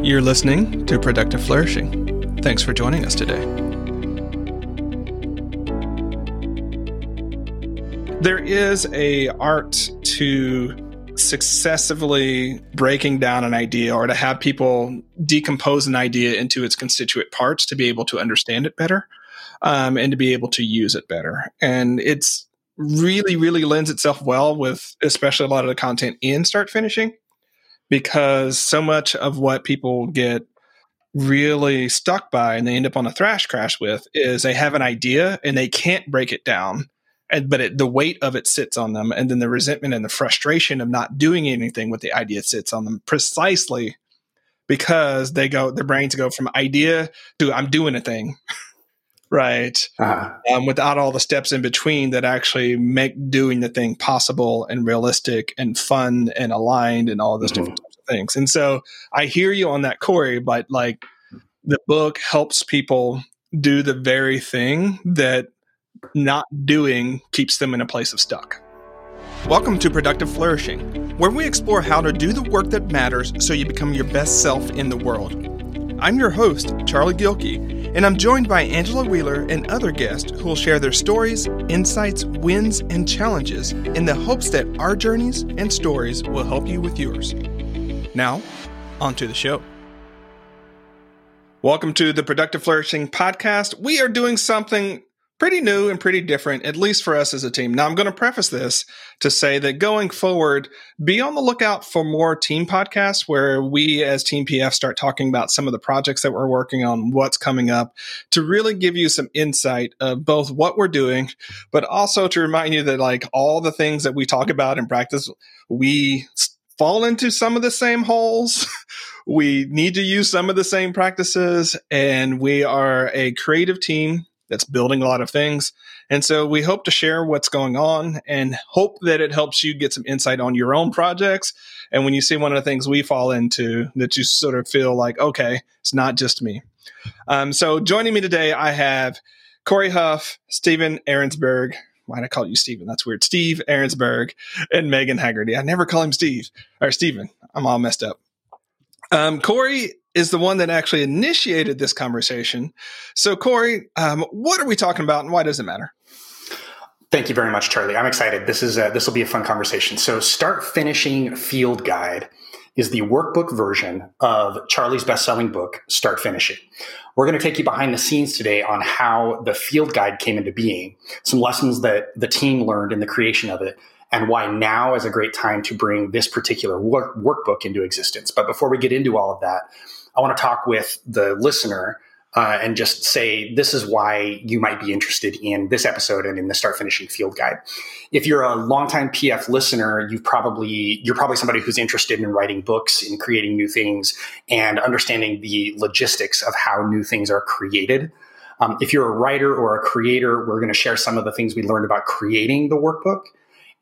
You're listening to Productive Flourishing. Thanks for joining us today. There is a art to successively breaking down an idea or to have people decompose an idea into its constituent parts to be able to understand it better um, and to be able to use it better. And it's really, really lends itself well with especially a lot of the content in start finishing because so much of what people get really stuck by and they end up on a thrash crash with is they have an idea and they can't break it down and but it, the weight of it sits on them and then the resentment and the frustration of not doing anything with the idea sits on them precisely because they go their brains go from idea to i'm doing a thing right uh-huh. um, without all the steps in between that actually make doing the thing possible and realistic and fun and aligned and all those mm-hmm. different types of things and so i hear you on that corey but like the book helps people do the very thing that not doing keeps them in a place of stuck welcome to productive flourishing where we explore how to do the work that matters so you become your best self in the world i'm your host charlie gilkey and I'm joined by Angela Wheeler and other guests who will share their stories, insights, wins, and challenges in the hopes that our journeys and stories will help you with yours. Now, on to the show. Welcome to the Productive Flourishing Podcast. We are doing something pretty new and pretty different, at least for us as a team. Now, I'm going to preface this to say that going forward, be on the lookout for more team podcasts where we as Team PF start talking about some of the projects that we're working on, what's coming up, to really give you some insight of both what we're doing, but also to remind you that like all the things that we talk about in practice, we fall into some of the same holes. we need to use some of the same practices and we are a creative team that's building a lot of things. And so we hope to share what's going on and hope that it helps you get some insight on your own projects. And when you see one of the things we fall into, that you sort of feel like, okay, it's not just me. Um, so joining me today, I have Corey Huff, Stephen Ahrensberg. Why did I call you Stephen? That's weird. Steve Ahrensberg and Megan Haggerty. I never call him Steve or Stephen. I'm all messed up. Um, Corey is the one that actually initiated this conversation. So, Corey, um, what are we talking about and why does it matter? Thank you very much, Charlie. I'm excited. This is this will be a fun conversation. So, Start Finishing Field Guide is the workbook version of Charlie's best-selling book, Start Finishing. We're going to take you behind the scenes today on how the field guide came into being, some lessons that the team learned in the creation of it, and why now is a great time to bring this particular work- workbook into existence. But before we get into all of that, I want to talk with the listener uh, and just say this is why you might be interested in this episode and in the start finishing field guide. If you're a longtime PF listener, you probably you're probably somebody who's interested in writing books, in creating new things, and understanding the logistics of how new things are created. Um, if you're a writer or a creator, we're going to share some of the things we learned about creating the workbook,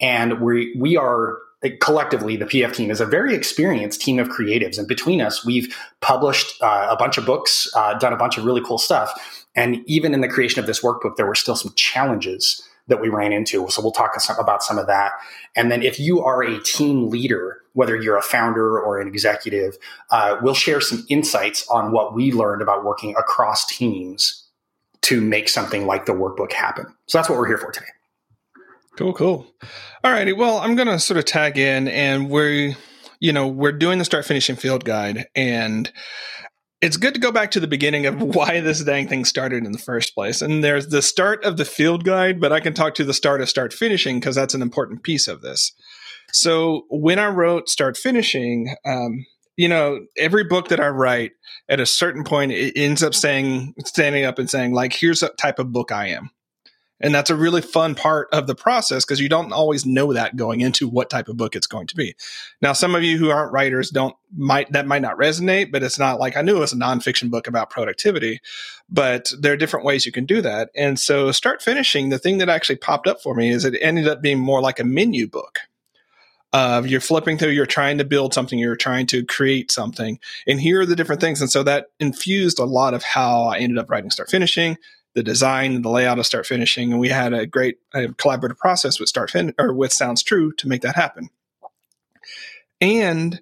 and we we are collectively, the PF team is a very experienced team of creatives. And between us, we've published uh, a bunch of books, uh, done a bunch of really cool stuff. And even in the creation of this workbook, there were still some challenges that we ran into. So we'll talk about some of that. And then if you are a team leader, whether you're a founder or an executive, uh, we'll share some insights on what we learned about working across teams to make something like the workbook happen. So that's what we're here for today. Cool, cool. All righty. Well, I'm going to sort of tag in and we're, you know, we're doing the start finishing field guide and it's good to go back to the beginning of why this dang thing started in the first place. And there's the start of the field guide, but I can talk to the start of start finishing because that's an important piece of this. So when I wrote start finishing, um, you know, every book that I write at a certain point, it ends up saying, standing up and saying, like, here's the type of book I am. And that's a really fun part of the process because you don't always know that going into what type of book it's going to be. Now, some of you who aren't writers don't might that might not resonate, but it's not like I knew it was a nonfiction book about productivity, but there are different ways you can do that. And so start finishing, the thing that actually popped up for me is it ended up being more like a menu book. Uh, you're flipping through, you're trying to build something, you're trying to create something, and here are the different things. And so that infused a lot of how I ended up writing Start Finishing, the design, the layout of Start Finishing, and we had a great uh, collaborative process with Start Fin or with Sounds True to make that happen. And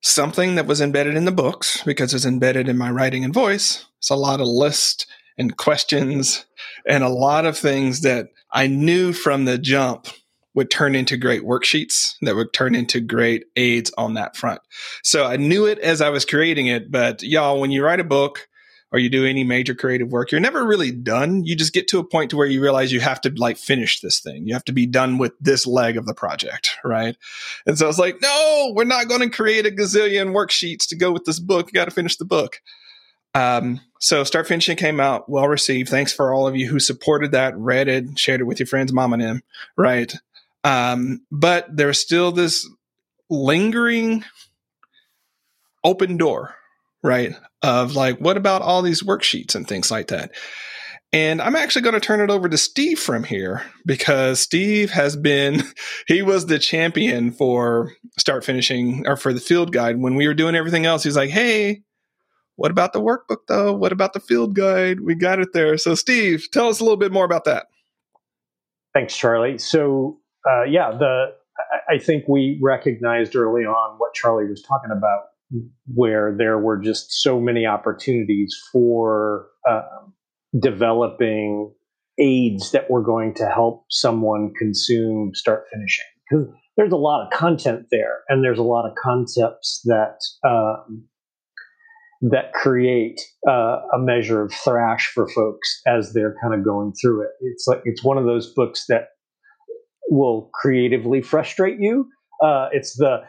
something that was embedded in the books because it's embedded in my writing and voice. It's a lot of lists and questions and a lot of things that I knew from the jump would turn into great worksheets that would turn into great aids on that front. So I knew it as I was creating it, but y'all, when you write a book or you do any major creative work, you're never really done. You just get to a point to where you realize you have to like finish this thing. You have to be done with this leg of the project, right? And so it's like, no, we're not going to create a gazillion worksheets to go with this book. You got to finish the book. Um, so Start Finishing came out well received. Thanks for all of you who supported that, read it, shared it with your friends, mom and him, right? Um, but there's still this lingering open door, right? Of like, what about all these worksheets and things like that? And I'm actually going to turn it over to Steve from here because Steve has been, he was the champion for start finishing or for the field guide. When we were doing everything else, he's like, hey, what about the workbook though? What about the field guide? We got it there. So, Steve, tell us a little bit more about that. Thanks, Charlie. So, uh, yeah, the I think we recognized early on what Charlie was talking about, where there were just so many opportunities for uh, developing aids that were going to help someone consume start finishing. Because there's a lot of content there, and there's a lot of concepts that um, that create uh, a measure of thrash for folks as they're kind of going through it. It's like it's one of those books that will creatively frustrate you. Uh, it's the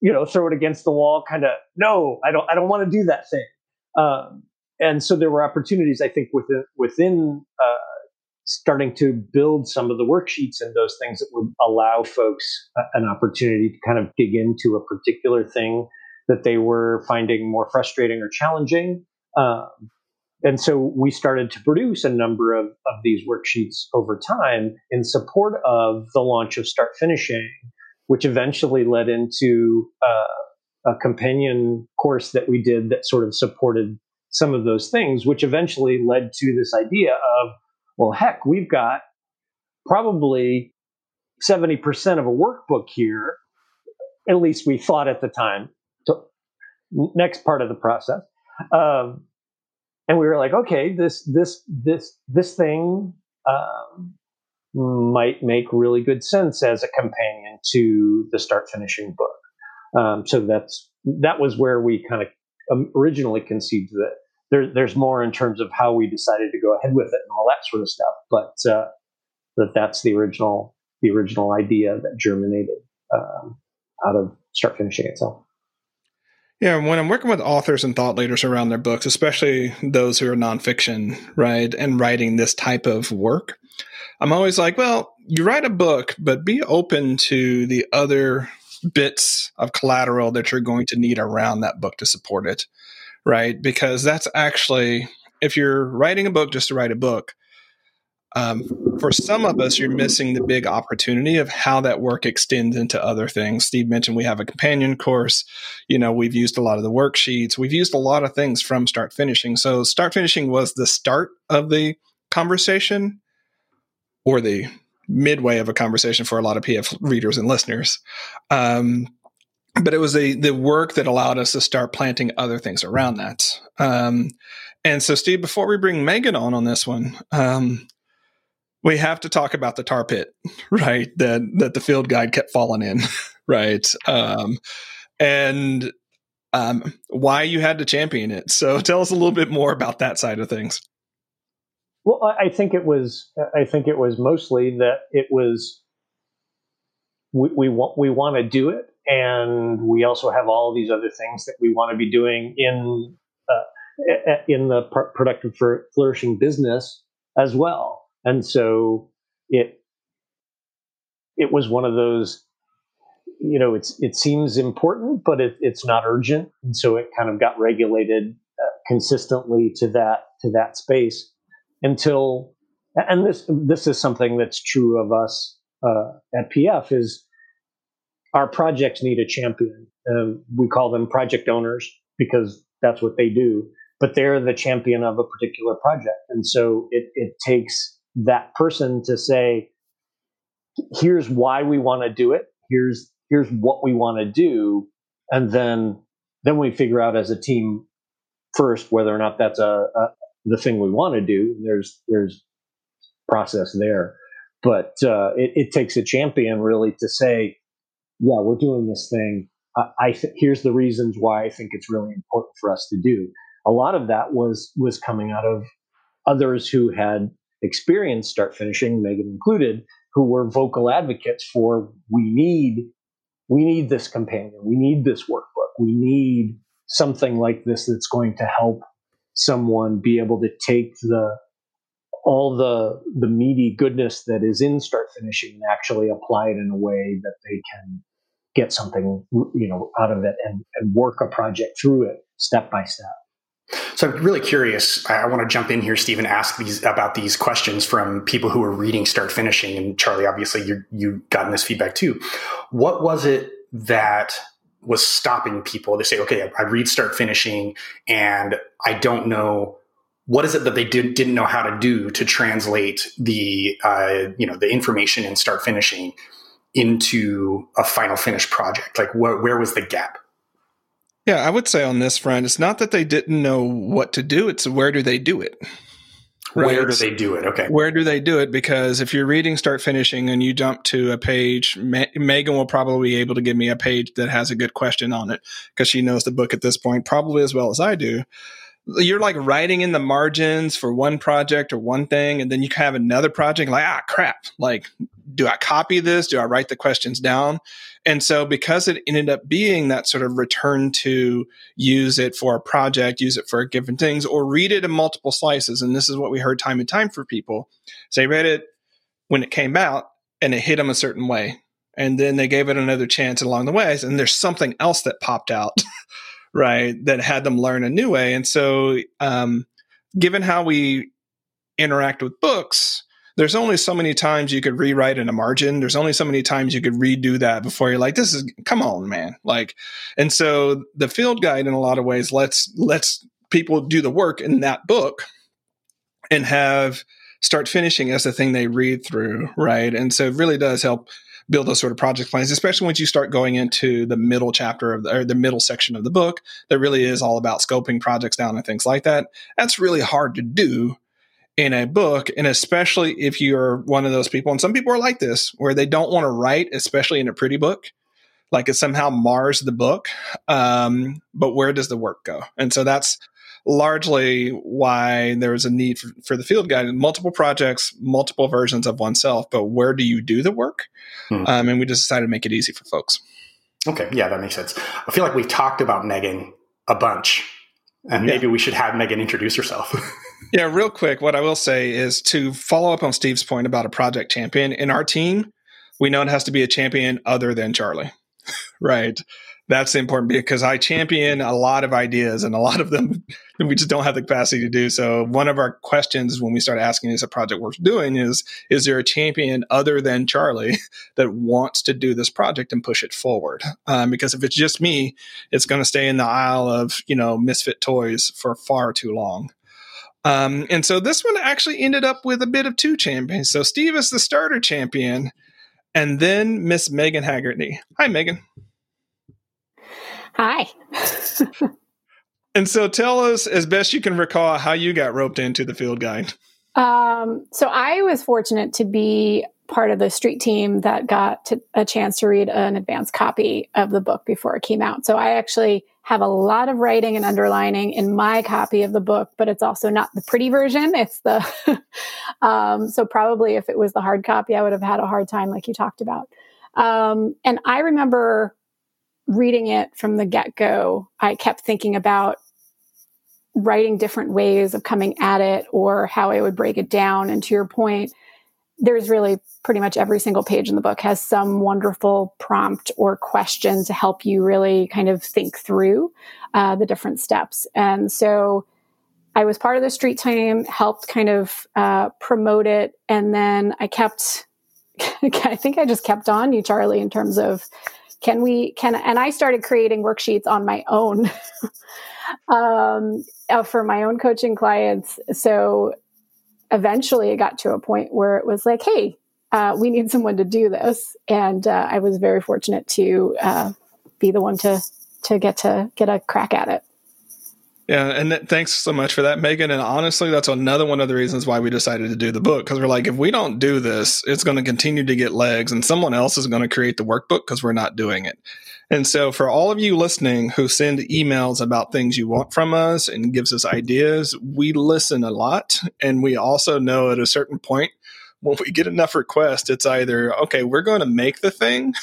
you know throw it against the wall kind of no, I don't I don't want to do that thing. Um, and so there were opportunities I think within within uh, starting to build some of the worksheets and those things that would allow folks an opportunity to kind of dig into a particular thing that they were finding more frustrating or challenging. Um, and so we started to produce a number of, of these worksheets over time in support of the launch of Start Finishing, which eventually led into uh, a companion course that we did that sort of supported some of those things, which eventually led to this idea of, well, heck, we've got probably 70% of a workbook here. At least we thought at the time. So, next part of the process. Um, and we were like, okay, this this this this thing um, might make really good sense as a companion to the start finishing book. Um, so that's that was where we kind of um, originally conceived that. There, there's more in terms of how we decided to go ahead with it and all that sort of stuff, but uh, that that's the original the original idea that germinated um, out of start finishing itself. Yeah, when I'm working with authors and thought leaders around their books, especially those who are nonfiction, right, and writing this type of work, I'm always like, well, you write a book, but be open to the other bits of collateral that you're going to need around that book to support it, right? Because that's actually, if you're writing a book just to write a book, um, for some of us, you're missing the big opportunity of how that work extends into other things. Steve mentioned we have a companion course. You know, we've used a lot of the worksheets. We've used a lot of things from Start Finishing. So, Start Finishing was the start of the conversation or the midway of a conversation for a lot of PF readers and listeners. Um, but it was the the work that allowed us to start planting other things around that. Um, and so, Steve, before we bring Megan on on this one, um, we have to talk about the tar pit, right? That that the field guide kept falling in, right? Um, and um, why you had to champion it. So tell us a little bit more about that side of things. Well, I think it was. I think it was mostly that it was. We, we want we want to do it, and we also have all these other things that we want to be doing in uh, in the productive flourishing business as well and so it it was one of those you know it's it seems important but it, it's not urgent. And so it kind of got regulated uh, consistently to that to that space until and this this is something that's true of us uh, at pf is our projects need a champion. Um, we call them project owners because that's what they do but they're the champion of a particular project. And so it, it takes that person to say, here's why we want to do it. Here's here's what we want to do, and then then we figure out as a team first whether or not that's a, a the thing we want to do. There's there's process there, but uh, it, it, takes a champion really to say, yeah, we're doing this thing. I, th- here's the reasons why I think it's really important for us to do. A lot of that was was coming out of others who had experience start finishing, Megan included, who were vocal advocates for we need we need this companion, we need this workbook, we need something like this that's going to help someone be able to take the all the the meaty goodness that is in start finishing and actually apply it in a way that they can get something you know out of it and, and work a project through it step by step so I'm really curious. I, want to jump in here, Stephen, ask these about these questions from people who are reading Start Finishing. And Charlie, obviously, you you gotten this feedback too. What was it that was stopping people to say, okay, I read Start Finishing, and I don't know what is it that they did, didn't know how to do to translate the uh, you know the information in Start Finishing into a final finished project. Like, wh- where was the gap? Yeah, I would say on this front, it's not that they didn't know what to do, it's where do they do it? Right? Where do they do it? Okay. Where do they do it? Because if you're reading Start Finishing and you jump to a page, Ma- Megan will probably be able to give me a page that has a good question on it because she knows the book at this point, probably as well as I do you're like writing in the margins for one project or one thing, and then you have another project like, ah, crap. Like, do I copy this? Do I write the questions down? And so, because it ended up being that sort of return to use it for a project, use it for given things, or read it in multiple slices. And this is what we heard time and time for people. They read it when it came out and it hit them a certain way. And then they gave it another chance along the way. And there's something else that popped out right? That had them learn a new way. And so, um, given how we interact with books, there's only so many times you could rewrite in a margin. There's only so many times you could redo that before you're like, this is come on, man. Like, and so the field guide in a lot of ways lets lets people do the work in that book and have start finishing as the thing they read through, right? And so it really does help build those sort of project plans, especially once you start going into the middle chapter of the, or the middle section of the book that really is all about scoping projects down and things like that. That's really hard to do in a book. And especially if you're one of those people, and some people are like this, where they don't want to write, especially in a pretty book, like it somehow mars the book. Um, but where does the work go? And so that's largely why there was a need for, for, the field guide multiple projects multiple versions of oneself but where do you do the work hmm. um, and we just decided to make it easy for folks okay yeah that makes sense i feel like we've talked about megan a bunch and maybe we should have megan introduce herself. Yeah real quick what i will say is to follow up on steve's point about a project champion in our team we know it has to be a champion other than charlie. Right that's important because I champion a lot of ideas and a lot of them we just don't have the capacity to do. So one of our questions when we start asking is a project worth doing is, is there a champion other than Charlie that wants to do this project and push it forward? Um, because if it's just me, it's going to stay in the aisle of, you know, misfit toys for far too long. Um, and so this one actually ended up with a bit of two champions. So Steve is the starter champion and then Miss Megan Haggerty. Hi, Megan. Hi. and so tell us, as best you can recall, how you got roped into the field guide. Um, so I was fortunate to be part of the street team that got to, a chance to read an advanced copy of the book before it came out. So I actually have a lot of writing and underlining in my copy of the book, but it's also not the pretty version. It's the, um, so probably if it was the hard copy, I would have had a hard time, like you talked about. Um, and I remember reading it from the get go, I kept thinking about writing different ways of coming at it or how I would break it down. And to your point, there's really pretty much every single page in the book has some wonderful prompt or question to help you really kind of think through uh, the different steps. And so I was part of the street team, helped kind of uh, promote it. And then I kept, I think I just kept on you, Charlie, in terms of can we can and i started creating worksheets on my own um, uh, for my own coaching clients so eventually it got to a point where it was like hey uh, we need someone to do this and uh, i was very fortunate to uh, be the one to to get to get a crack at it. Yeah, and th- thanks so much for that, Megan. And honestly, that's another one of the reasons why we decided to do the book because we're like, if we don't do this, it's going to continue to get legs, and someone else is going to create the workbook because we're not doing it. And so, for all of you listening who send emails about things you want from us and gives us ideas, we listen a lot, and we also know at a certain point when we get enough requests, it's either okay, we're going to make the thing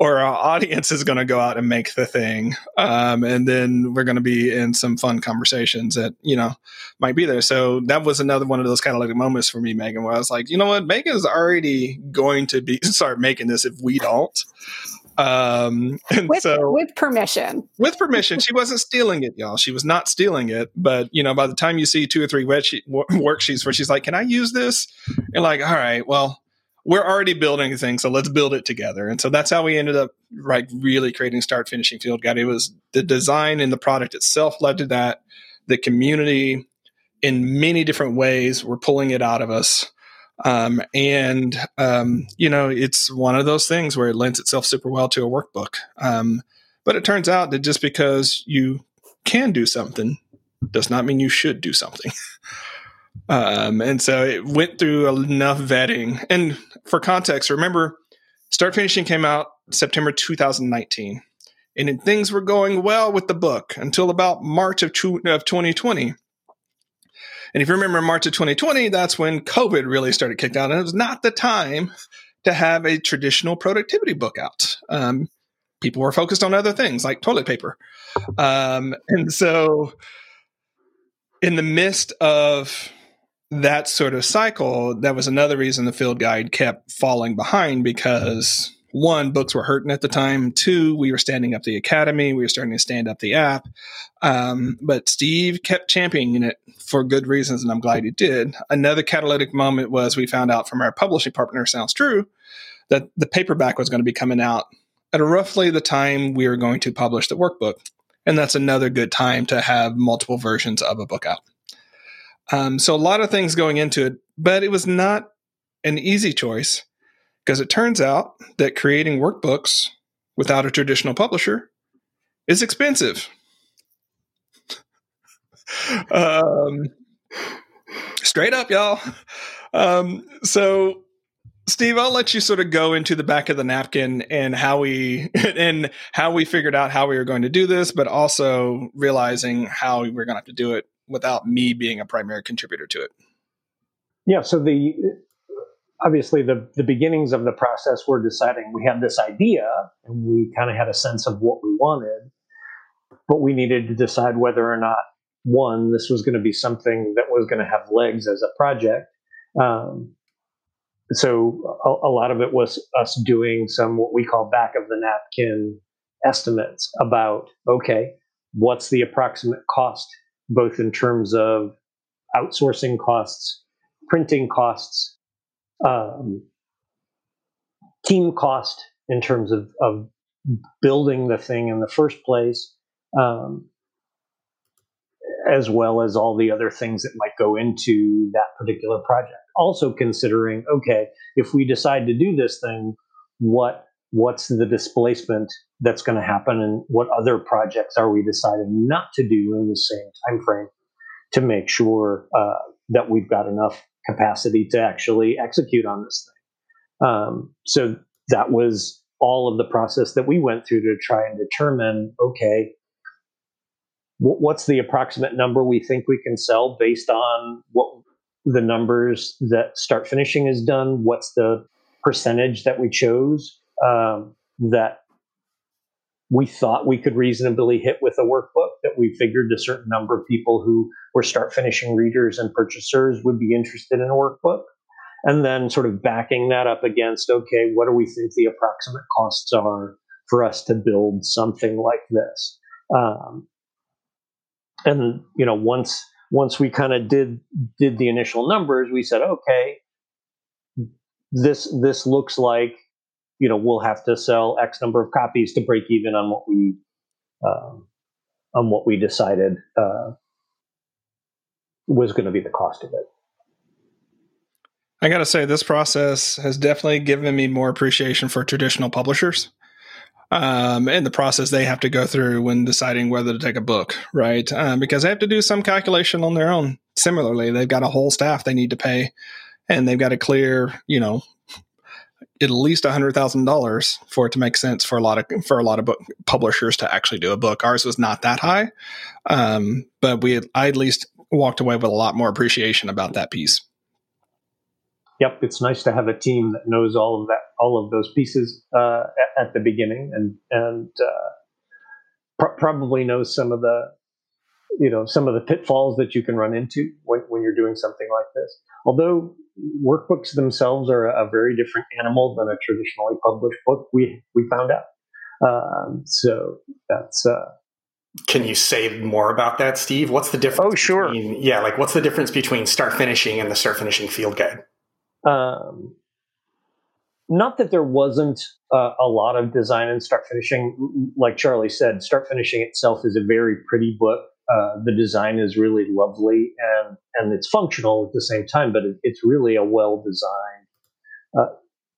or our audience is going to go out and make the thing. Um, and then we're going to be in some fun conversations that you know might be there. So that was another one of those kind of like moments for me megan where i was like you know what? Megan's already going to be start making this if we don't. Um, and with, so with permission. With permission. She wasn't stealing it y'all. She was not stealing it. But you know by the time you see two or three worksheets where she's like can i use this? You're like all right well we're already building things, so let's build it together. And so that's how we ended up like really creating Start Finishing Field Guide. It was the design and the product itself led to that. The community in many different ways were pulling it out of us. Um, and um, you know, it's one of those things where it lends itself super well to a workbook. Um, but it turns out that just because you can do something does not mean you should do something. Um, and so it went through enough vetting. And for context, remember, Start Finishing came out September 2019. And things were going well with the book until about March of, of 2020. And if you remember March of 2020, that's when COVID really started kicking out. And it was not the time to have a traditional productivity book out. Um, people were focused on other things like toilet paper. Um, and so, in the midst of that sort of cycle, that was another reason the field guide kept falling behind because one, books were hurting at the time. Two, we were standing up the academy. We were starting to stand up the app. Um, but Steve kept championing it for good reasons, and I'm glad he did. Another catalytic moment was we found out from our publishing partner, Sounds True, that the paperback was going to be coming out at roughly the time we were going to publish the workbook. And that's another good time to have multiple versions of a book out. Um, so a lot of things going into it, but it was not an easy choice because it turns out that creating workbooks without a traditional publisher is expensive. um, straight up, y'all. Um, so, Steve, I'll let you sort of go into the back of the napkin and how we and how we figured out how we were going to do this, but also realizing how we we're going to have to do it without me being a primary contributor to it. Yeah. So the obviously the the beginnings of the process were deciding we had this idea and we kind of had a sense of what we wanted, but we needed to decide whether or not one this was going to be something that was going to have legs as a project. Um, so a, a lot of it was us doing some what we call back of the napkin estimates about okay what's the approximate cost both in terms of outsourcing costs, printing costs, um, team cost in terms of, of building the thing in the first place, um, as well as all the other things that might go into that particular project. Also considering, okay, if we decide to do this thing, what what's the displacement that's going to happen and what other projects are we deciding not to do in the same time frame to make sure uh, that we've got enough capacity to actually execute on this thing? Um, so that was all of the process that we went through to try and determine okay w- what's the approximate number we think we can sell based on what the numbers that start finishing is done? What's the percentage that we chose um, that we thought we could reasonably hit with a workbook that we figured a certain number of people who were start finishing readers and purchasers would be interested in a workbook. And then sort of backing that up against okay what do we think the approximate costs are for us to build something like this? Um, and you know once once we kind of did did the initial numbers we said okay this this looks like you know we'll have to sell X number of copies to break even on what we um, on what we decided uh, was going to be the cost of it. I got to say, this process has definitely given me more appreciation for traditional publishers um, in the process they have to go through when deciding whether to take a book, right? Um, because they have to do some calculation on their own. Similarly, they've got a whole staff they need to pay, and they've got to clear, you know, at least a hundred thousand dollars for it to make sense for a lot of for a lot of book publishers to actually do a book. Ours was not that high, um, but we I at least walked away with a lot more appreciation about that piece. Yep, it's nice to have a team that knows all of that, all of those pieces uh, at, at, the beginning, and and uh, pr- probably knows some of the, you know, some of the pitfalls that you can run into when, when you're doing something like this. Although workbooks themselves are a very different animal than a traditionally published book. We we found out. Um, so that's. Uh, Can you say more about that, Steve? What's the difference? Oh, sure. Between, yeah, like what's the difference between start finishing and the start finishing field guide? Um, not that there wasn't uh, a lot of design in start finishing. Like Charlie said, start finishing itself is a very pretty book. Uh, the design is really lovely and and it's functional at the same time, but it, it's really a well designed, uh,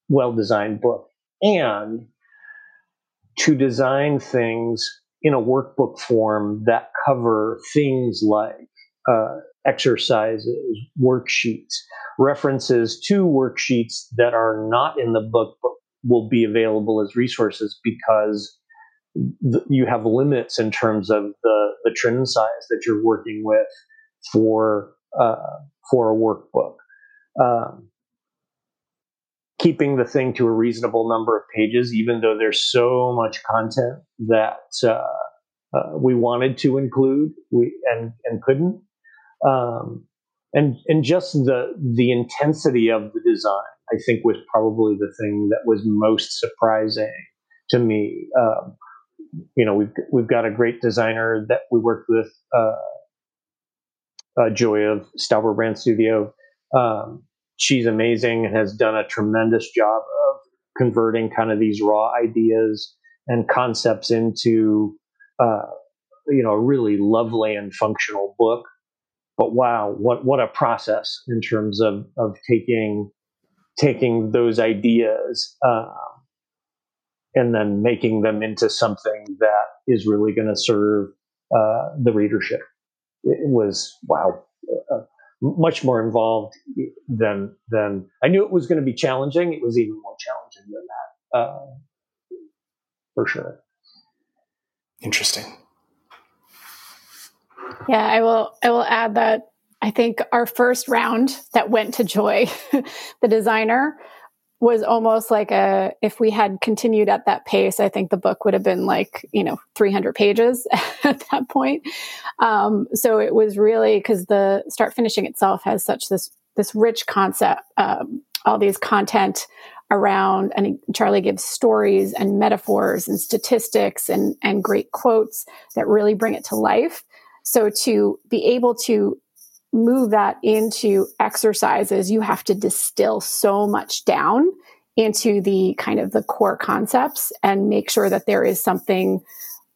well designed book. And to design things in a workbook form that cover things like uh, exercises, worksheets, references to worksheets that are not in the book but will be available as resources because you have limits in terms of the, the trim size that you're working with for uh, for a workbook. Um, keeping the thing to a reasonable number of pages, even though there's so much content that uh, uh, we wanted to include, we and and couldn't. Um, and and just the the intensity of the design, I think, was probably the thing that was most surprising to me. Um, you know, we've we've got a great designer that we worked with, uh, uh, Joy of Stauber Brand Studio. Um, she's amazing and has done a tremendous job of converting kind of these raw ideas and concepts into, uh, you know, a really lovely and functional book. But wow, what what a process in terms of of taking taking those ideas. Uh, and then making them into something that is really going to serve uh, the readership. It was wow, uh, much more involved than than I knew it was going to be challenging. It was even more challenging than that, uh, for sure. Interesting. Yeah, I will. I will add that I think our first round that went to Joy, the designer, was almost like a if we had continued at that pace i think the book would have been like you know 300 pages at that point. Um, so it was really because the start finishing itself has such this this rich concept um, all these content around and charlie gives stories and metaphors and statistics and and great quotes that really bring it to life. So to be able to move that into exercises, you have to distill so much down into the kind of the core concepts and make sure that there is something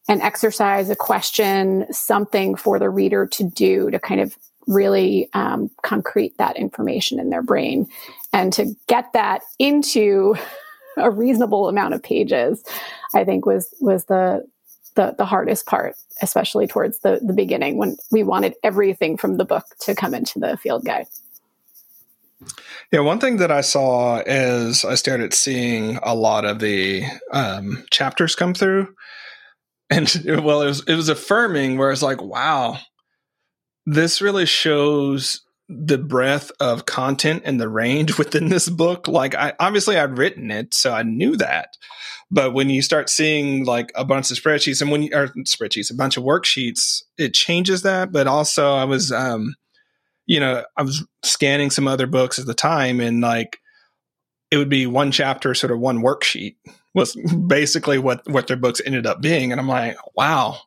an exercise, a question, something for the reader to do to kind of really um, concrete that information in their brain and to get that into a reasonable amount of pages i think was was the the, the hardest part, especially towards the, the beginning when we wanted everything from the book to come into the field guide. Yeah, one thing that I saw is I started seeing a lot of the um, chapters come through, and well, it was it was affirming. Where it's like, wow, this really shows the breadth of content and the range within this book. Like, I obviously I'd written it, so I knew that, but when you start seeing like a bunch of spreadsheets and when you are spreadsheets, a bunch of worksheets, it changes that. But also I was, um, you know, I was scanning some other books at the time and like it would be one chapter, sort of one worksheet was basically what, what their books ended up being. And I'm like, wow,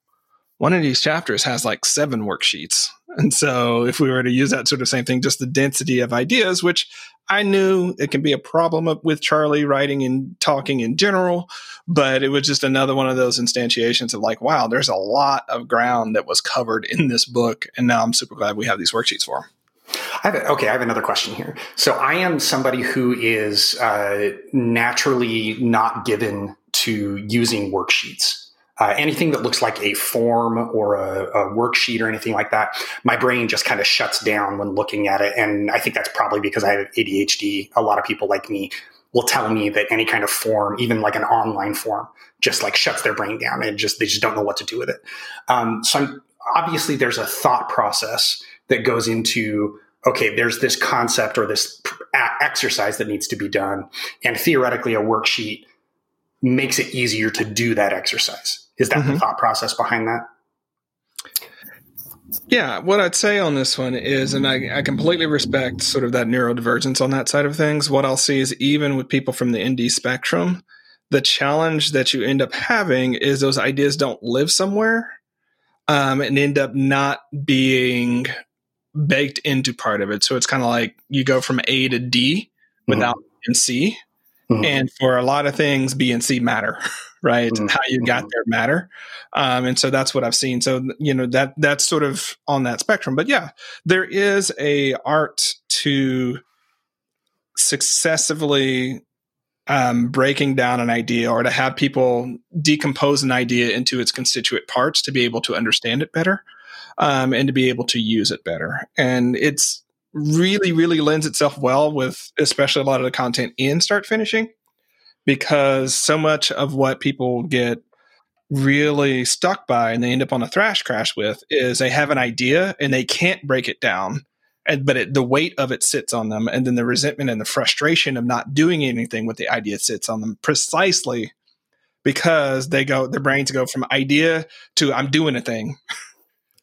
one of these chapters has like seven worksheets. And so if we were to use that sort of same thing, just the density of ideas, which I knew it can be a problem with Charlie writing and talking in general, but it was just another one of those instantiations of like, wow, there's a lot of ground that was covered in this book. And now I'm super glad we have these worksheets for them. I have a, okay, I have another question here. So I am somebody who is uh, naturally not given to using worksheets. Uh, anything that looks like a form or a, a, worksheet or anything like that, my brain just kind of shuts down when looking at it. And I think that's probably because I have ADHD. A lot of people like me will tell me that any kind of form, even like an online form, just like shuts their brain down and just they just don't know what to do with it. Um, so I'm, obviously, there's a thought process that goes into okay, there's this concept or this exercise that needs to be done, and theoretically, a worksheet makes it easier to do that exercise. Is that mm-hmm. the thought process behind that? Yeah, what I'd say on this one is, and I, I, completely respect sort of that neurodivergence on that side of things. What I'll see is even with people from the ND spectrum, the challenge that you end up having is those ideas don't live somewhere um, and end up not being baked into part of it. So it's kind of like you go from A to D without mm-hmm. And C. Mm-hmm. And for a lot of things, B and C matter, right? Mm-hmm. How you got mm-hmm. there matter. Um, and so that's what I've seen. So, you know, that that's sort of on that spectrum. But yeah, there is a art to successively um, breaking down an idea or to have people decompose an idea into its constituent parts to be able to understand it better um, and to be able to use it better. And it's really, really lends itself well with especially a lot of the content in start finishing because so much of what people get really stuck by and they end up on a thrash crash with is they have an idea and they can't break it down and but it, the weight of it sits on them and then the resentment and the frustration of not doing anything with the idea sits on them precisely because they go their brains go from idea to i'm doing a thing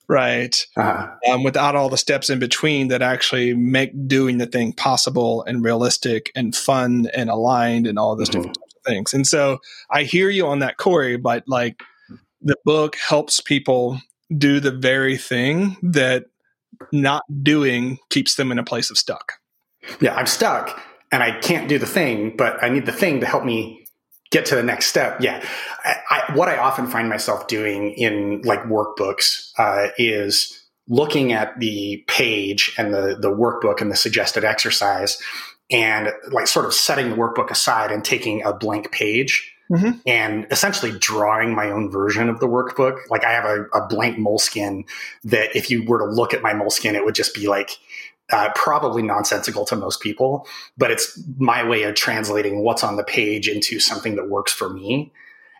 right? Uh-huh. Um, without all the steps in between that actually make doing the thing possible and realistic and fun and aligned and all those mm-hmm. different types of things. And so I hear you on that, Corey, but like the book helps people do the very thing that not doing keeps them in a place of stuck. Yeah, I'm stuck and I can't do the thing, but I need the thing to help me get to the next step. Yeah. I, I, what I often find myself doing in like workbooks uh, is looking at the page and the, the workbook and the suggested exercise and like sort of setting the workbook aside and taking a blank page Mm-hmm. and essentially drawing my own version of the workbook. Like I have a, a, blank Moleskine that if you were to look at my Moleskine, it would just be like uh, probably nonsensical to most people, but it's my way of translating what's on the page into something that works for me.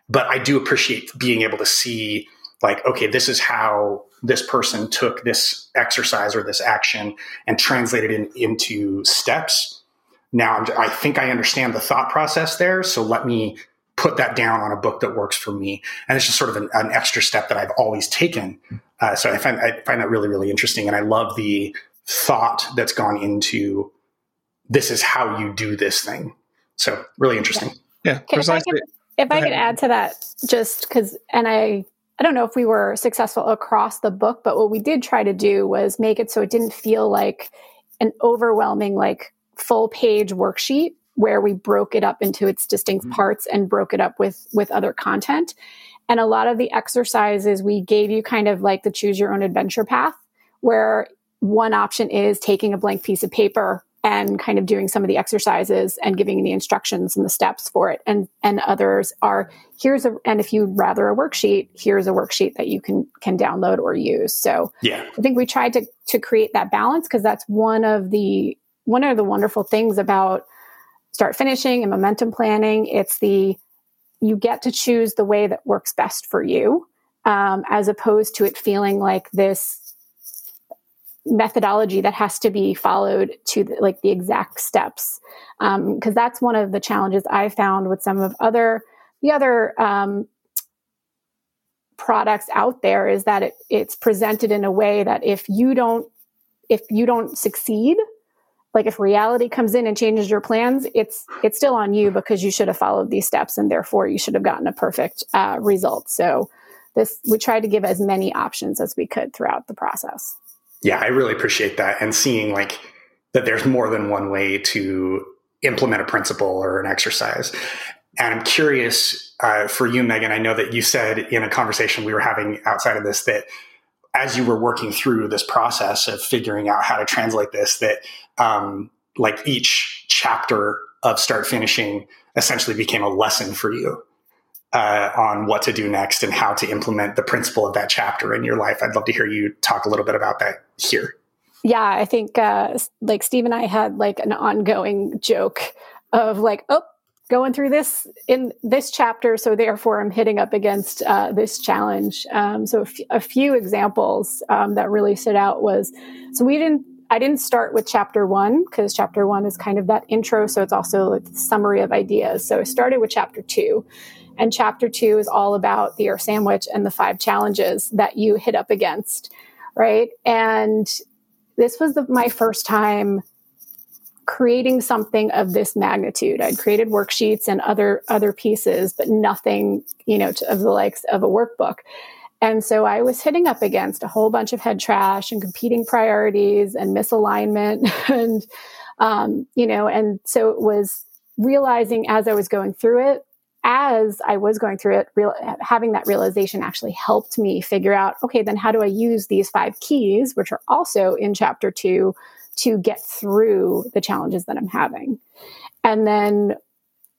But I do appreciate being able to see, like, okay, this is how this person took this exercise or this action and translated it in, into steps. Now, I think I understand the thought process there. So let me put that down on a book that works for me. And it's just sort of an, an extra step that I've always taken. Uh, so I find I find that really really interesting, and I love the thought that's gone into this is how you do this thing. So really interesting. Yeah, okay, If I could, if I could add to that, just because, and I, I don't know if we were successful across the book, but what we did try to do was make it so it didn't feel like an overwhelming, like full page worksheet where we broke it up into its distinct mm-hmm. parts and broke it up with with other content. And a lot of the exercises we gave you kind of like the choose your own adventure path, where one option is taking a blank piece of paper and kind of doing some of the exercises and giving the instructions and the steps for it. And and others are here's a and if you'd rather a worksheet here's a worksheet that you can can download or use. So yeah. I think we tried to to create that balance because that's one of the one of the wonderful things about start finishing and momentum planning. It's the you get to choose the way that works best for you um, as opposed to it feeling like this methodology that has to be followed to the, like the exact steps. Because um, that's one of the challenges i found with some of other the other um, products out there is that it, it's presented in a way that if you don't if you don't succeed like if reality comes in and changes your plans it's it's still on you because you should have followed these steps and therefore you should have gotten a perfect uh, result. So this we tried to give as many options as we could throughout the process yeah, I really appreciate that and seeing like that there's more than one way to implement a principle or an exercise. And I'm curious uh, for you, Megan. I know that you said in a conversation we were having outside of this that as you were working through this process of figuring out how to translate this, that um, like each chapter of start finishing essentially became a lesson for you. uh, on what to do next and how to implement the principle of that chapter in your life. I'd love to hear you talk a little bit about that here. Yeah, I think uh, like Steve and I had like an ongoing joke of like, oh, going through this in this chapter, so therefore I'm hitting up against uh, this challenge. Um, so a, f- a few examples um, that really stood out was so we didn't. I didn't start with chapter one because chapter one is kind of that intro, so it's also like summary of ideas. So I started with chapter two, and chapter two is all about the air sandwich and the five challenges that you hit up against, right? And this was the, my first time creating something of this magnitude. I'd created worksheets and other other pieces, but nothing, you know, to, of the likes of a workbook. And so I was hitting up against a whole bunch of head trash and competing priorities and misalignment and um, you know, and so it was realizing as I was going through it, as I was going through it, real, having that realization actually helped me figure out, okay, then how do I use these five keys, which are also in chapter two, to get through the challenges that I'm having. And then,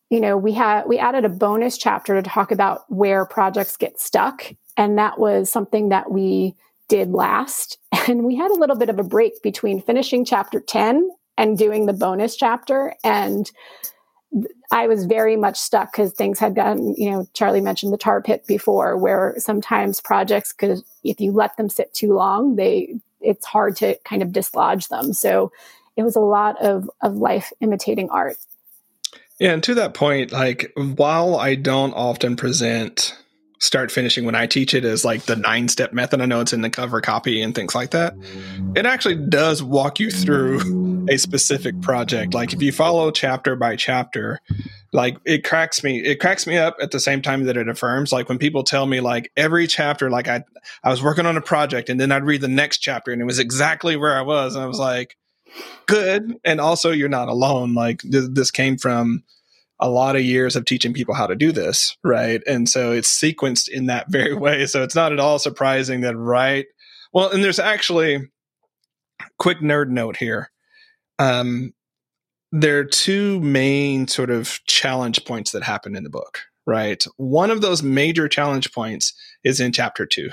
you know, we had we added a bonus chapter to talk about where projects get stuck. And that was something that we did last. And we had a little bit of a break between finishing chapter 10 and doing the bonus chapter. And I was very much stuck because things had gotten, you know, Charlie mentioned the tar pit before, where sometimes projects could, if you let them sit too long, they it's hard to kind of dislodge them. So it was a lot of of life imitating art. Yeah, and to that point, like while I don't often present start finishing when I teach it as like the nine step method, I know it's in the cover copy and things like that. It actually does walk you through a specific project. Like if you follow chapter by chapter, like it cracks me it cracks me up at the same time that it affirms like when people tell me like every chapter like i i was working on a project and then i'd read the next chapter and it was exactly where i was and i was like good and also you're not alone like th- this came from a lot of years of teaching people how to do this right and so it's sequenced in that very way so it's not at all surprising that right well and there's actually quick nerd note here um there are two main sort of challenge points that happen in the book, right? One of those major challenge points is in chapter two,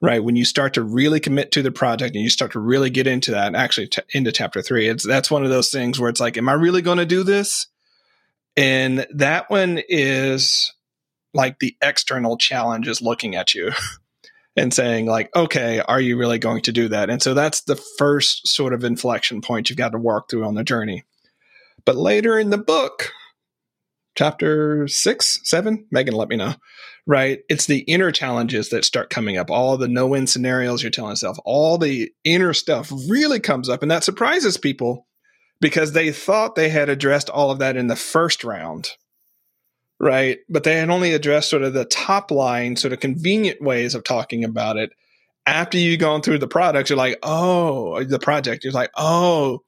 right? When you start to really commit to the project and you start to really get into that, actually t- into chapter three, it's that's one of those things where it's like, am I really going to do this? And that one is like the external challenge is looking at you and saying like, okay, are you really going to do that? And so that's the first sort of inflection point you've got to work through on the journey. But later in the book, chapter six, seven, Megan, let me know. Right. It's the inner challenges that start coming up. All the no win scenarios you're telling yourself, all the inner stuff really comes up. And that surprises people because they thought they had addressed all of that in the first round. Right. But they had only addressed sort of the top line, sort of convenient ways of talking about it. After you've gone through the products, you're like, oh, the project, you're like, oh,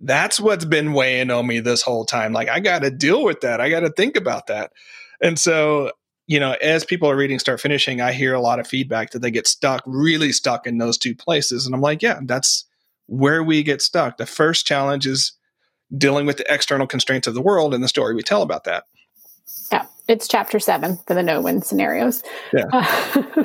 that's what's been weighing on me this whole time. Like, I got to deal with that. I got to think about that. And so, you know, as people are reading Start Finishing, I hear a lot of feedback that they get stuck, really stuck in those two places. And I'm like, yeah, that's where we get stuck. The first challenge is dealing with the external constraints of the world and the story we tell about that. Yeah, it's chapter seven for the no win scenarios. Yeah.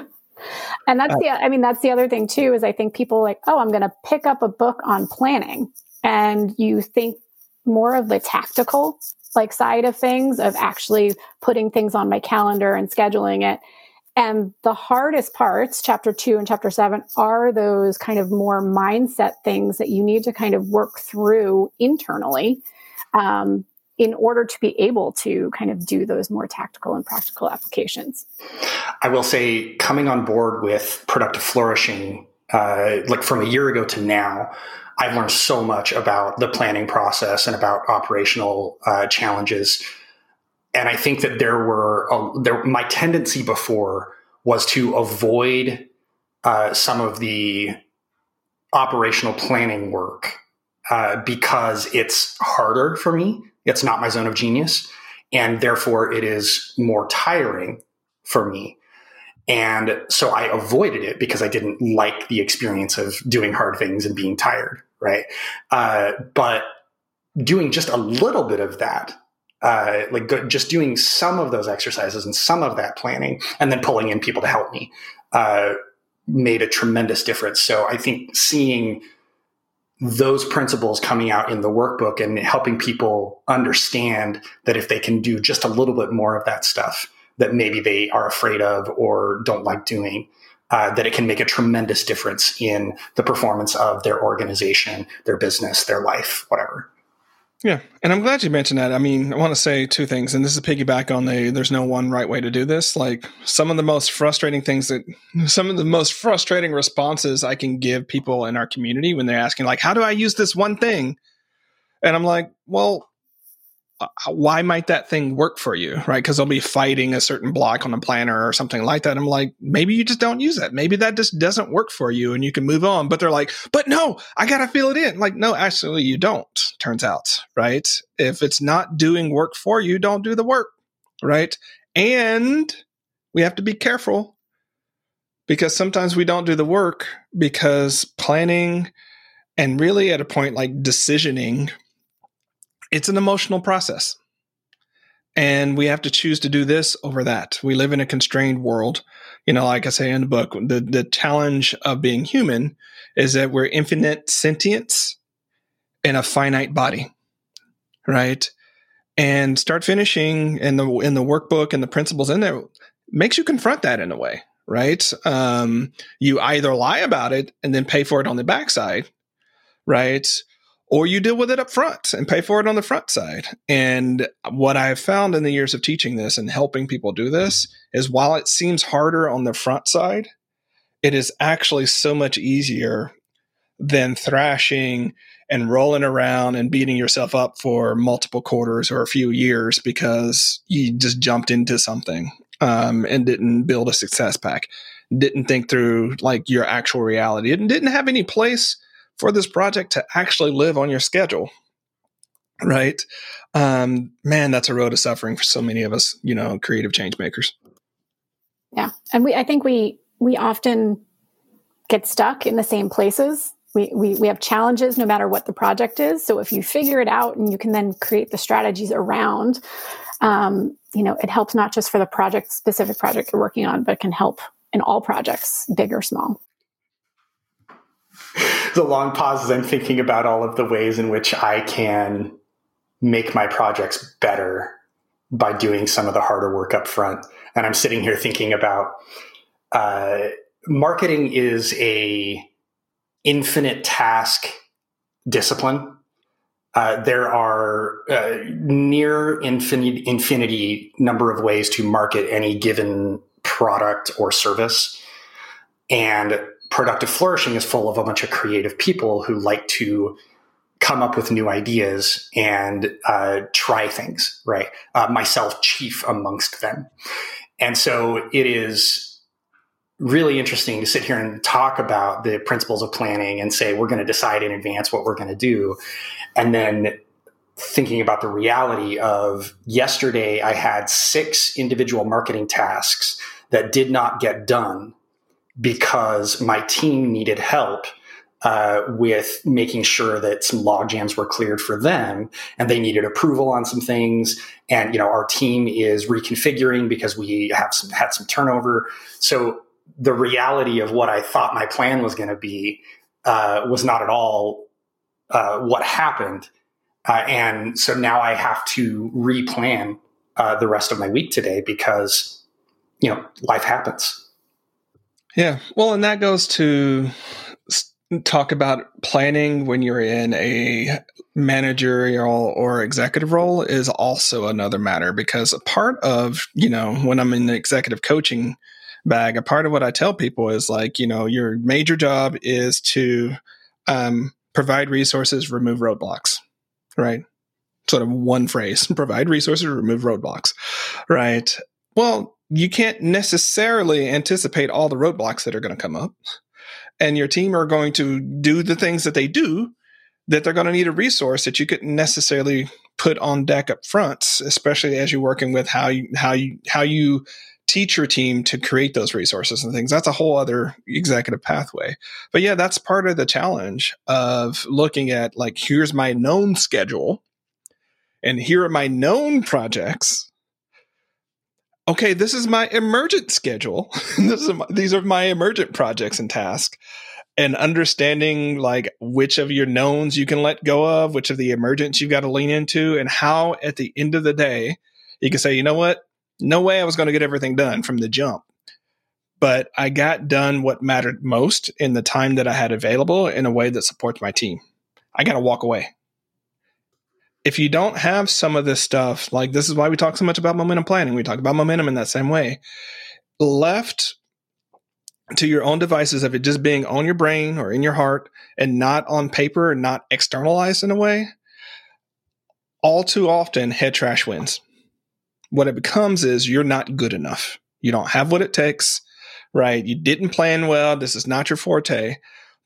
and that's uh, the, I mean, that's the other thing too, is I think people like, oh, I'm going to pick up a book on planning and you think more of the tactical like side of things of actually putting things on my calendar and scheduling it and the hardest parts chapter 2 and chapter 7 are those kind of more mindset things that you need to kind of work through internally um, in order to be able to kind of do those more tactical and practical applications i will say coming on board with productive flourishing uh, like from a year ago to now I've learned so much about the planning process and about operational uh, challenges. And I think that there were a, there, my tendency before was to avoid uh, some of the operational planning work uh, because it's harder for me. It's not my zone of genius, and therefore it is more tiring for me. And so I avoided it because I didn't like the experience of doing hard things and being tired right? Uh, but doing just a little bit of that uh, like go, just doing some of those exercises and some of that planning, and then pulling in people to help me, uh, made a tremendous difference. So I think seeing those principles coming out in the workbook and helping people understand that if they can do just a little bit more of that stuff that maybe they are afraid of or don't like doing, uh, that it can make a tremendous difference in the performance of their organization, their business, their life, whatever. Yeah, and I'm glad you mentioned that. I mean, I want to say two things, and this is a piggyback on the there's no one right way to do this. Like some of the most frustrating things that some of the most frustrating responses I can give people in our community when they're asking, like, how do I use this one thing? And I'm like, well, Uh, why might that thing work for you right? Because they'll be fighting a certain block on a planner or something like that. I'm like maybe you just don't use that. Maybe that just doesn't work for you and you can move on. But they're like but no i gotta fill it in. Like no actually you don't turns out right? If it's not doing work for you don't do the work right? And we have to be careful because sometimes we don't do the work because planning and really at a point like decisioning it's an emotional process. And we have to choose to do this over that. We live in a constrained world. You know, like I say in the book, the, the challenge of being human is that we're infinite sentience in a finite body, right? And start finishing in the in the workbook and the principles in there makes you confront that in a way, right? Um, you either lie about it and then pay for it on the backside, right? Or you deal with it up front and pay for it on the front side. And what I've found in the years of teaching this and helping people do this is while it seems harder on the front side, it is actually so much easier than thrashing and rolling around and beating yourself up for multiple quarters or a few years because you just jumped into something um, and didn't build a success pack, didn't think through like your actual reality, and didn't have any place for this project to actually live on your schedule right? Um, man that's a road of suffering for so many of us you know creative change makers. Yeah. And we i think we we often get stuck in the same places. We, we, we have challenges no matter what the project is. So if you figure it out and you can then create the strategies around um, you know it helps not just for the project specific project you're working on but it can help in all projects big or small the long pauses i'm thinking about all of the ways in which i can make my projects better by doing some of the harder work up front. And i'm sitting here thinking about uh, marketing is a infinite task discipline. Uh, there are uh, near infinite, infinity number of ways to market any given product or service. And productive flourishing is full of a bunch of creative people who like to come up with new ideas and uh, try things, right? Uh, myself chief amongst them. And so it is really interesting to sit here and talk about the principles of planning and say, we're going to decide in advance what we're going to do. And then thinking about the reality of yesterday, I had six individual marketing tasks that did not get done because my team needed help uh, with making sure that some log jams were cleared for them and they needed approval on some things. And you know our team is reconfiguring because we have some had some turnover. So the reality of what i thought my plan was going to be uh, was not at all uh, what happened. Uh, and so now i have to replan uh, the rest of my week today because you know life happens yeah. Well, and that goes to talk about planning when you're in a managerial or executive role is also another matter because a part of, you know, when I'm in the executive coaching bag, a part of what I tell people is like, you know, your major job is to um, provide resources, remove roadblocks, right? Sort of one phrase provide resources, remove roadblocks, right? Well, you can't necessarily anticipate all the roadblocks that are going to come up. And your team are going to do the things that they do that they're going to need a resource that you couldn't necessarily put on deck up front, especially as you're working with how you how you how you teach your team to create those resources and things. That's a whole other executive pathway. But yeah, that's part of the challenge of looking at like here's my known schedule and here are my known projects. Okay, this is my emergent schedule. this is my, these are my emergent projects and tasks. And understanding like which of your knowns you can let go of, which of the emergents you've got to lean into, and how at the end of the day you can say, you know what? No way I was going to get everything done from the jump but I got done what mattered most in the time that I had available in a way that supports my team. I got to walk away. If you don't have some of this stuff, like this is why we talk so much about momentum planning, we talk about momentum in that same way. Left to your own devices of it just being on your brain or in your heart and not on paper and not externalized in a way, all too often head trash wins. What it becomes is you're not good enough. You don't have what it takes right? You didn't plan well. This is not your forte.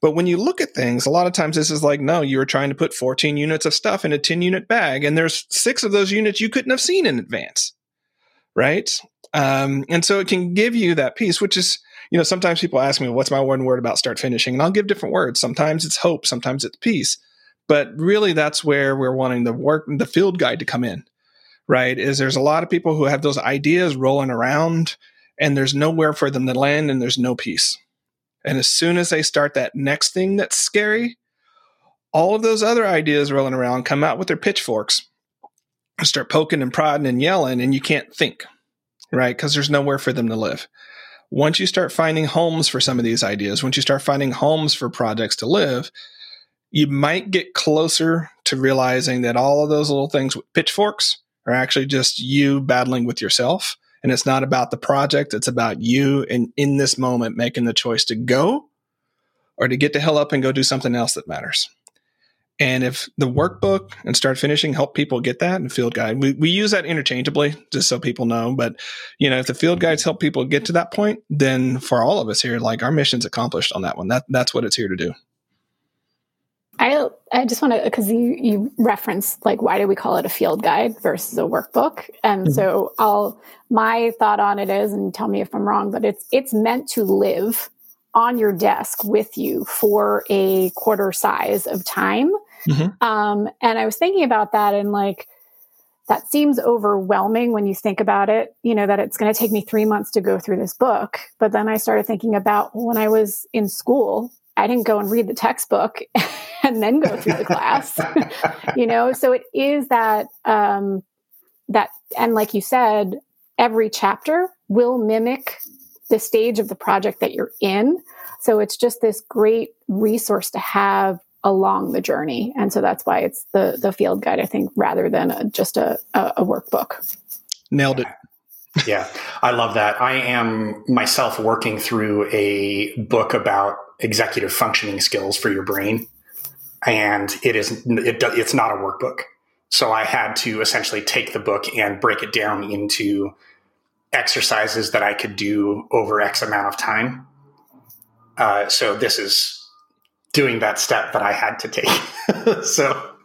But when you look at things, a lot of times this is like, no, you were trying to put 14 units of stuff in a 10 unit bag, and there's six of those units you couldn't have seen in advance, right? Um, and so it can give you that piece, which is, you know, sometimes people ask me, what's my one word about start finishing? And I'll give different words. Sometimes it's hope, sometimes it's peace. But really, that's where we're wanting the work, the field guide to come in, right? Is there's a lot of people who have those ideas rolling around and there's nowhere for them to land and there's no peace. And as soon as they start that next thing that's scary, all of those other ideas rolling around come out with their pitchforks and start poking and prodding and yelling, and you can't think, right? Because there's nowhere for them to live. Once you start finding homes for some of these ideas, once you start finding homes for projects to live, you might get closer to realizing that all of those little things with pitchforks are actually just you battling with yourself and it's not about the project, it's about you and in this moment making the choice to go or to get the hell up and go do something else that matters. And if the workbook and start finishing help people get that and field guide, we, we use that interchangeably just so people know. But, you know, if the field guides help people get to that point, then for all of us here, like our mission's accomplished on that one. That that's what it's here to do. I I just want to because you you referenced like why do we call it a field guide versus a workbook, and mm-hmm. so I'll my thought on it is, and tell me if I'm wrong, but it's it's meant to live on your desk with you for a quarter size of time. Mm-hmm. Um, and I was thinking about that and like that seems overwhelming when you think about it, you know, that it's going to take me three months to go through this book. But then I started thinking about when I was in school, I didn't go and read the textbook and then go through the class, you know? So it is that, um, that, and like you said, every chapter will mimic the stage of the project that you're in. So it's just this great resource to have along the journey. And so that's why it's the, the field guide, I think, rather than a, just a, a workbook. Nailed it. yeah, I love that. I am myself working through a book about executive functioning skills for your brain and it is it, it's not a workbook. So I had to essentially take the book and break it down into exercises that I could do over X amount of time. Uh, so this is doing that step that I had to take. so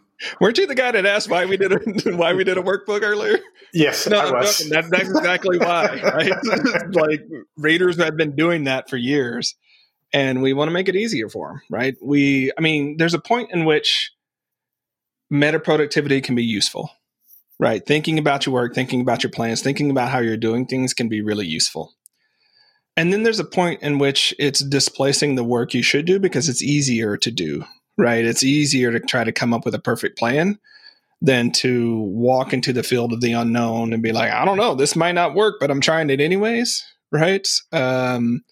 weren't you the guy that asked why we did a why we did a workbook earlier? Yes, no, that, that's exactly why. Right? like readers have been doing that for years and we want to make it easier for them, right? We, I mean, there's a point in which meta productivity can be useful, right? Thinking about your work, thinking about your plans, thinking about how you're doing things can be really useful. And then there's a point in which it's displacing the work you should do because it's easier to do, right? It's easier to try to come up with a perfect plan than to walk into the field of the unknown and be like, I don't know, this might not work, but I'm trying it anyways, right? Um,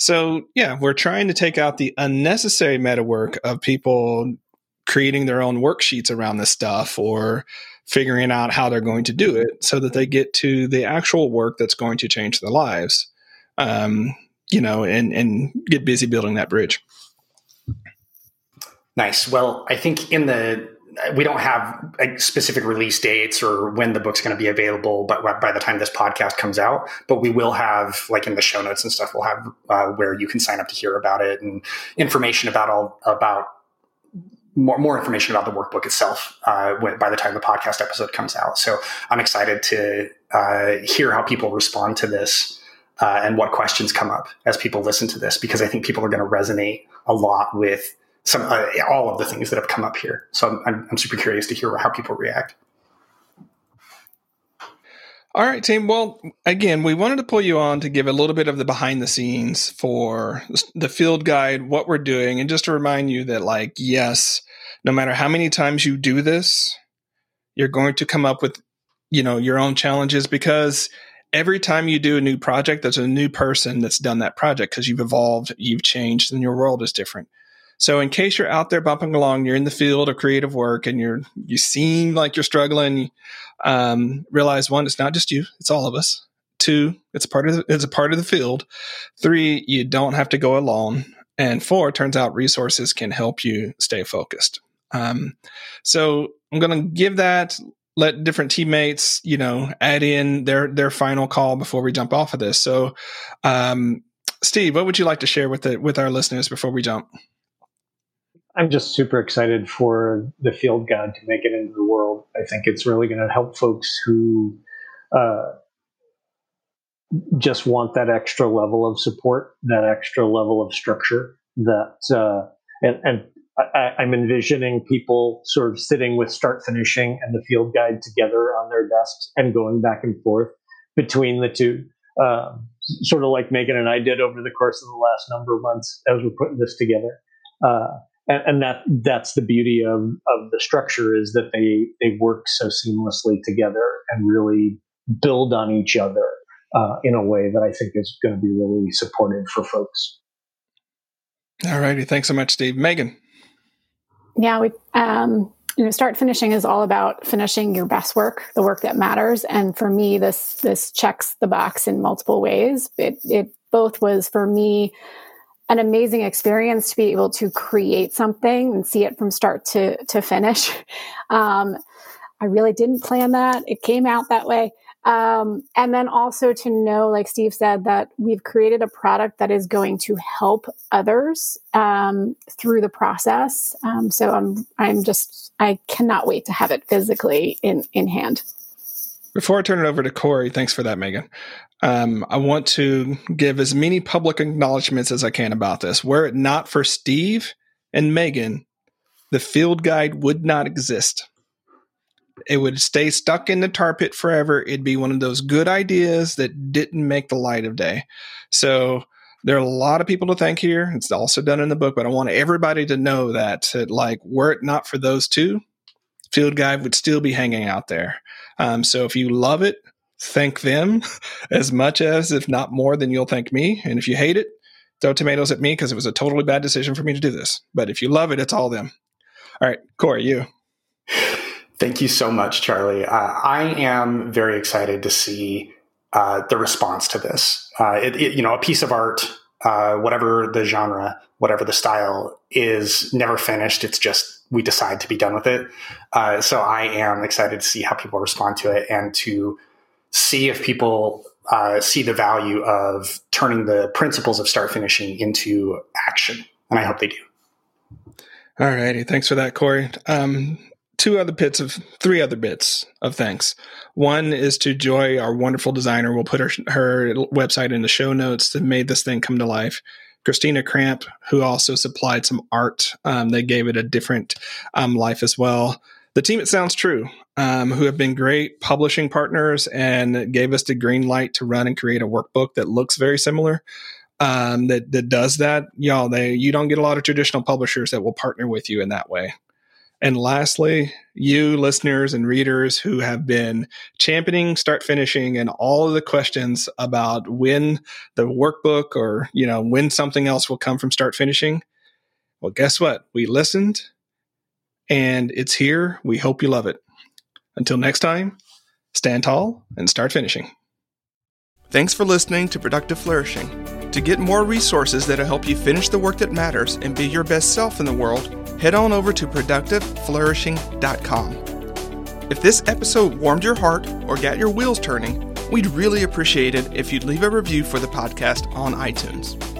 so, yeah, we're trying to take out the unnecessary meta work of people creating their own worksheets around this stuff or figuring out how they're going to do it so that they get to the actual work that's going to change their lives. Um, you know, and and get busy building that bridge. Nice. Well, I think in the we don't have like, specific release dates or when the book's going to be available but by the time this podcast comes out but we will have like in the show notes and stuff we'll have uh, where you can sign up to hear about it and information about all about more, more information about the workbook itself uh, when, by the time the podcast episode comes out. So i'm excited to uh, hear how people respond to this uh, and what questions come up as people listen to this because i think people are going to resonate a lot with some uh, all of the things that have come up here. So I'm, I'm, I'm super curious to hear how people react. All right, team. Well, again, we wanted to pull you on to give a little bit of the behind the scenes for the field guide, what we're doing, and just to remind you that, like, yes, no matter how many times you do this, you're going to come up with, you know, your own challenges because every time you do a new project, there's a new person that's done that project because you've evolved, you've changed, and your world is different. So in case you're out there bumping along, you're in the field of creative work and you're you seem like you're struggling, um, realize one, it's not just you, it's all of us. Two, it's part of the, it's a part of the field. Three, you don't have to go alone. And four, turns out resources can help you stay focused. Um, so I'm going to give that, let different teammates, you know, add in their their final call before we jump off of this. So, um, Steve, what would you like to share with the with our listeners before we jump? I'm just super excited for the field guide to make it into the world. I think it's really going to help folks who uh, just want that extra level of support, that extra level of structure. That uh, and, and I, am envisioning people sort of sitting with start finishing and the field guide together on their desks and going back and forth between the two. Um, sort of like Megan and I did over the course of the last number of months as we're putting this together. Uh, and, and that that's the beauty of of the structure is that they they work so seamlessly together and really build on each other uh, in a way that I think is going to be really supportive for folks. All righty, thanks so much, Steve. Megan. Yeah, we um, you know start finishing is all about finishing your best work, the work that matters. And for me, this this checks the box in multiple ways. It it both was for me an amazing experience to be able to create something and see it from start to to finish. Um, I really didn't plan that; it came out that way. Um, and then also to know, like Steve said, that we've created a product that is going to help others um, through the process. Um, so I'm I'm just I cannot wait to have it physically in in hand. Before I turn it over to Corey, thanks for that, Megan. Um, I want to give as many public acknowledgments as I can about this. Were it not for Steve and Megan, the field guide would not exist. It would stay stuck in the tar pit forever. It'd be one of those good ideas that didn't make the light of day. So there are a lot of people to thank here. It's also done in the book, but I want everybody to know that, that like, were it not for those two, field guide would still be hanging out there. Um, so if you love it, thank them as much as, if not more, than you'll thank me. And if you hate it, throw tomatoes at me because it was a totally bad decision for me to do this. But if you love it, it's all them. All right, Corey, you. Thank you so much, Charlie. Uh, I am very excited to see uh, the response to this. Uh, it, it, you know, a piece of art, uh, whatever the genre, whatever the style, is never finished. It's just we decide to be done with it. Uh, so I am excited to see how people respond to it and to see if people uh, see the value of turning the principles of start finishing into action. And I hope they do. All righty. Thanks for that, Corey. Um, two other bits of three other bits of thanks. One is to Joy, our wonderful designer. We'll put her, her website in the show notes that made this thing come to life. Christina Cramp, who also supplied some art. Um, they gave it a different um, life as well. The team at Sounds True, um, who have been great publishing partners and gave us the green light to run and create a workbook that looks very similar. Um, that that does that, y'all. They you don't get a lot of traditional publishers that will partner with you in that way. And lastly, you listeners and readers who have been championing start finishing and all of the questions about when the workbook or, you know, when something else will come from start finishing. Well, guess what? We listened and it's here. We hope you love it. Until next time, stand tall and start finishing. Thanks for listening to Productive Flourishing. To get more resources that'll help you finish the work that matters and be your best self in the world, head on over to productiveflourishing.com. If this episode warmed your heart or got your wheels turning, we'd really appreciate it if you'd leave a review for the podcast on iTunes.